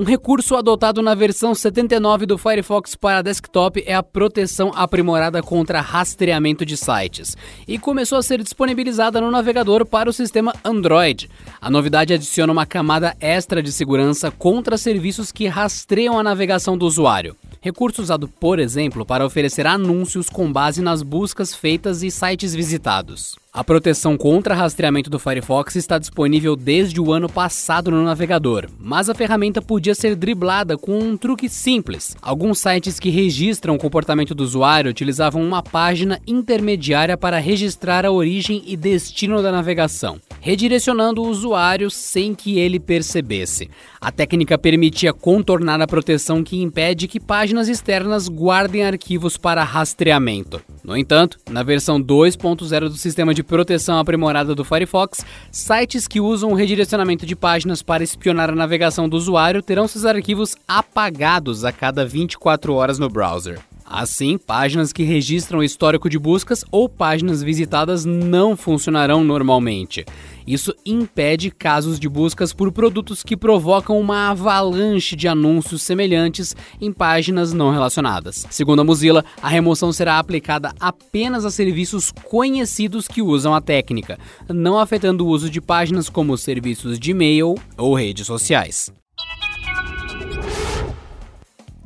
Um recurso adotado na versão 79 do Firefox para desktop é a proteção aprimorada contra rastreamento de sites e começou a ser disponibilizada no navegador para o sistema Android. A novidade adiciona uma camada extra de segurança contra serviços que rastreiam a navegação do usuário. Recurso usado, por exemplo, para oferecer anúncios com base nas buscas feitas e sites visitados. A proteção contra rastreamento do Firefox está disponível desde o ano passado no navegador, mas a ferramenta podia ser driblada com um truque simples. Alguns sites que registram o comportamento do usuário utilizavam uma página intermediária para registrar a origem e destino da navegação, redirecionando o usuário sem que ele percebesse. A técnica permitia contornar a proteção que impede que páginas externas guardem arquivos para rastreamento. No entanto, na versão 2.0 do sistema de proteção aprimorada do Firefox, sites que usam o redirecionamento de páginas para espionar a navegação do usuário terão seus arquivos apagados a cada 24 horas no browser. Assim, páginas que registram histórico de buscas ou páginas visitadas não funcionarão normalmente. Isso impede casos de buscas por produtos que provocam uma avalanche de anúncios semelhantes em páginas não relacionadas. Segundo a Mozilla, a remoção será aplicada apenas a serviços conhecidos que usam a técnica, não afetando o uso de páginas como serviços de e-mail ou redes sociais.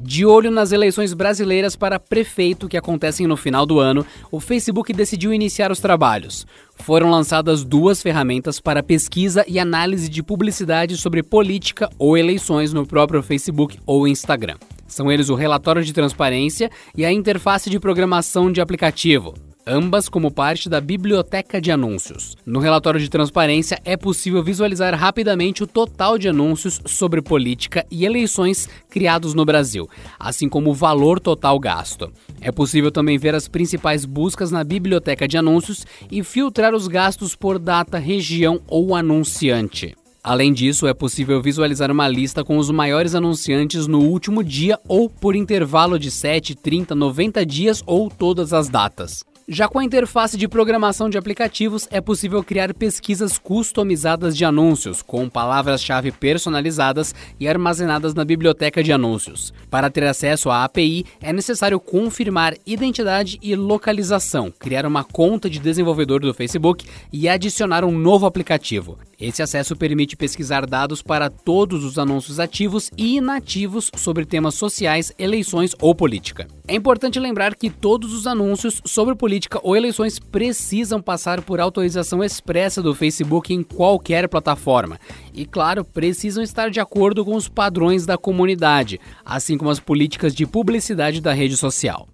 De olho nas eleições brasileiras para prefeito que acontecem no final do ano, o Facebook decidiu iniciar os trabalhos. Foram lançadas duas ferramentas para pesquisa e análise de publicidade sobre política ou eleições no próprio Facebook ou Instagram. São eles o relatório de transparência e a interface de programação de aplicativo ambas como parte da biblioteca de anúncios. No relatório de transparência é possível visualizar rapidamente o total de anúncios sobre política e eleições criados no Brasil, assim como o valor total gasto. É possível também ver as principais buscas na biblioteca de anúncios e filtrar os gastos por data, região ou anunciante. Além disso, é possível visualizar uma lista com os maiores anunciantes no último dia ou por intervalo de 7, 30, 90 dias ou todas as datas. Já com a interface de programação de aplicativos, é possível criar pesquisas customizadas de anúncios, com palavras-chave personalizadas e armazenadas na biblioteca de anúncios. Para ter acesso à API, é necessário confirmar identidade e localização, criar uma conta de desenvolvedor do Facebook e adicionar um novo aplicativo. Esse acesso permite pesquisar dados para todos os anúncios ativos e inativos sobre temas sociais, eleições ou política. É importante lembrar que todos os anúncios sobre política ou eleições precisam passar por autorização expressa do Facebook em qualquer plataforma. E, claro, precisam estar de acordo com os padrões da comunidade, assim como as políticas de publicidade da rede social.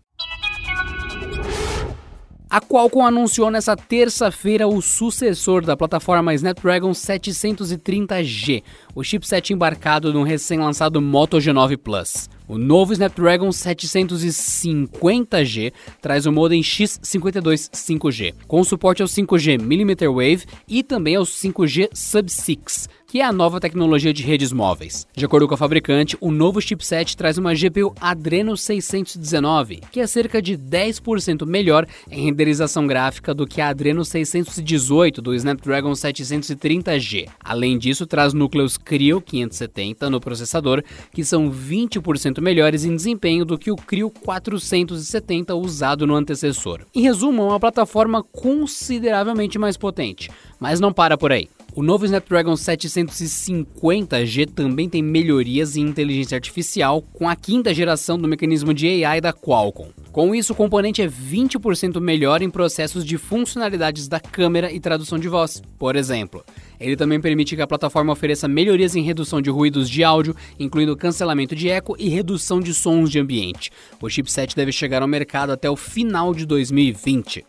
A Qualcomm anunciou nesta terça-feira o sucessor da plataforma Snapdragon 730G, o chipset embarcado no recém-lançado Moto G9 Plus. O novo Snapdragon 750G traz o modem X52 5G, com suporte ao 5G mm Wave e também ao 5G Sub-6, que é a nova tecnologia de redes móveis. De acordo com a fabricante, o novo chipset traz uma GPU Adreno 619, que é cerca de 10% melhor em renderização gráfica do que a Adreno 618 do Snapdragon 730G. Além disso, traz núcleos Creo 570 no processador, que são 20% melhores em desempenho do que o Crio 470 usado no antecessor. Em resumo, é uma plataforma consideravelmente mais potente, mas não para por aí. O novo Snapdragon 750G também tem melhorias em inteligência artificial com a quinta geração do mecanismo de AI da Qualcomm. Com isso, o componente é 20% melhor em processos de funcionalidades da câmera e tradução de voz, por exemplo. Ele também permite que a plataforma ofereça melhorias em redução de ruídos de áudio, incluindo cancelamento de eco e redução de sons de ambiente. O chipset deve chegar ao mercado até o final de 2020.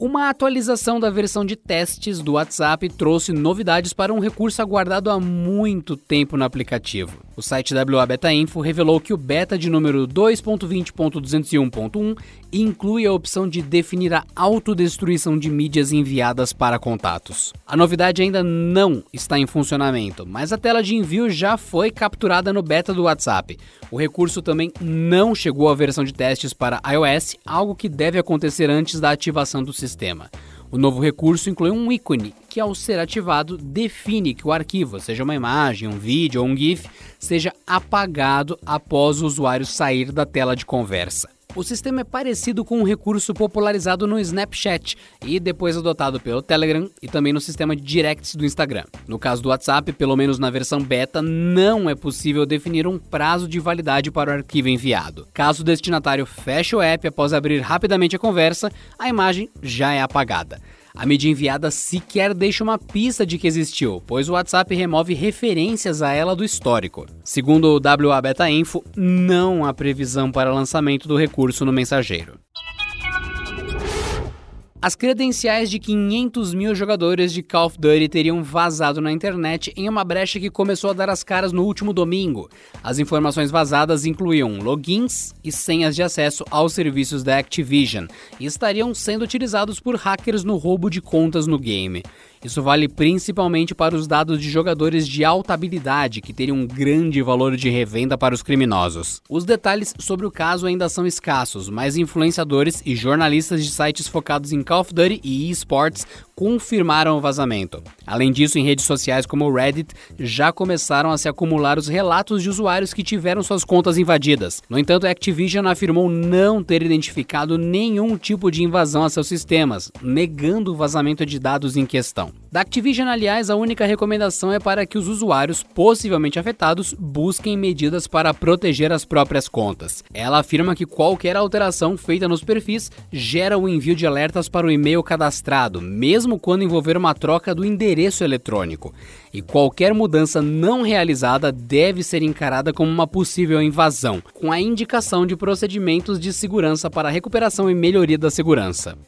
Uma atualização da versão de testes do WhatsApp trouxe novidades para um recurso aguardado há muito tempo no aplicativo. O site WA Beta Info revelou que o beta de número 2.20.201.1 inclui a opção de definir a autodestruição de mídias enviadas para contatos. A novidade ainda não está em funcionamento, mas a tela de envio já foi capturada no beta do WhatsApp. O recurso também não chegou à versão de testes para iOS, algo que deve acontecer antes da ativação do sistema. O novo recurso inclui um ícone que, ao ser ativado, define que o arquivo, seja uma imagem, um vídeo ou um GIF, seja apagado após o usuário sair da tela de conversa. O sistema é parecido com um recurso popularizado no Snapchat e depois adotado pelo Telegram e também no sistema de directs do Instagram. No caso do WhatsApp, pelo menos na versão beta, não é possível definir um prazo de validade para o arquivo enviado. Caso o destinatário feche o app após abrir rapidamente a conversa, a imagem já é apagada. A mídia enviada sequer deixa uma pista de que existiu, pois o WhatsApp remove referências a ela do histórico. Segundo o WA Beta Info, não há previsão para lançamento do recurso no mensageiro. As credenciais de 500 mil jogadores de Call of Duty teriam vazado na internet em uma brecha que começou a dar as caras no último domingo. As informações vazadas incluíam logins e senhas de acesso aos serviços da Activision e estariam sendo utilizados por hackers no roubo de contas no game. Isso vale principalmente para os dados de jogadores de alta habilidade, que teriam um grande valor de revenda para os criminosos. Os detalhes sobre o caso ainda são escassos, mas influenciadores e jornalistas de sites focados em Call of Duty e esports confirmaram o vazamento. Além disso, em redes sociais como o Reddit, já começaram a se acumular os relatos de usuários que tiveram suas contas invadidas. No entanto, a Activision afirmou não ter identificado nenhum tipo de invasão a seus sistemas, negando o vazamento de dados em questão. Da Activision, aliás, a única recomendação é para que os usuários possivelmente afetados busquem medidas para proteger as próprias contas. Ela afirma que qualquer alteração feita nos perfis gera o envio de alertas para o e-mail cadastrado, mesmo quando envolver uma troca do endereço eletrônico. E qualquer mudança não realizada deve ser encarada como uma possível invasão, com a indicação de procedimentos de segurança para recuperação e melhoria da segurança.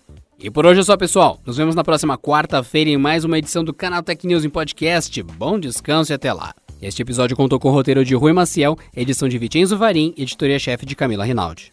E por hoje é só, pessoal. Nos vemos na próxima quarta-feira em mais uma edição do canal Tech News em podcast. Bom descanso e até lá. Este episódio contou com o roteiro de Rui Maciel, edição de Vicenzo Varim editoria-chefe de Camila Rinaldi.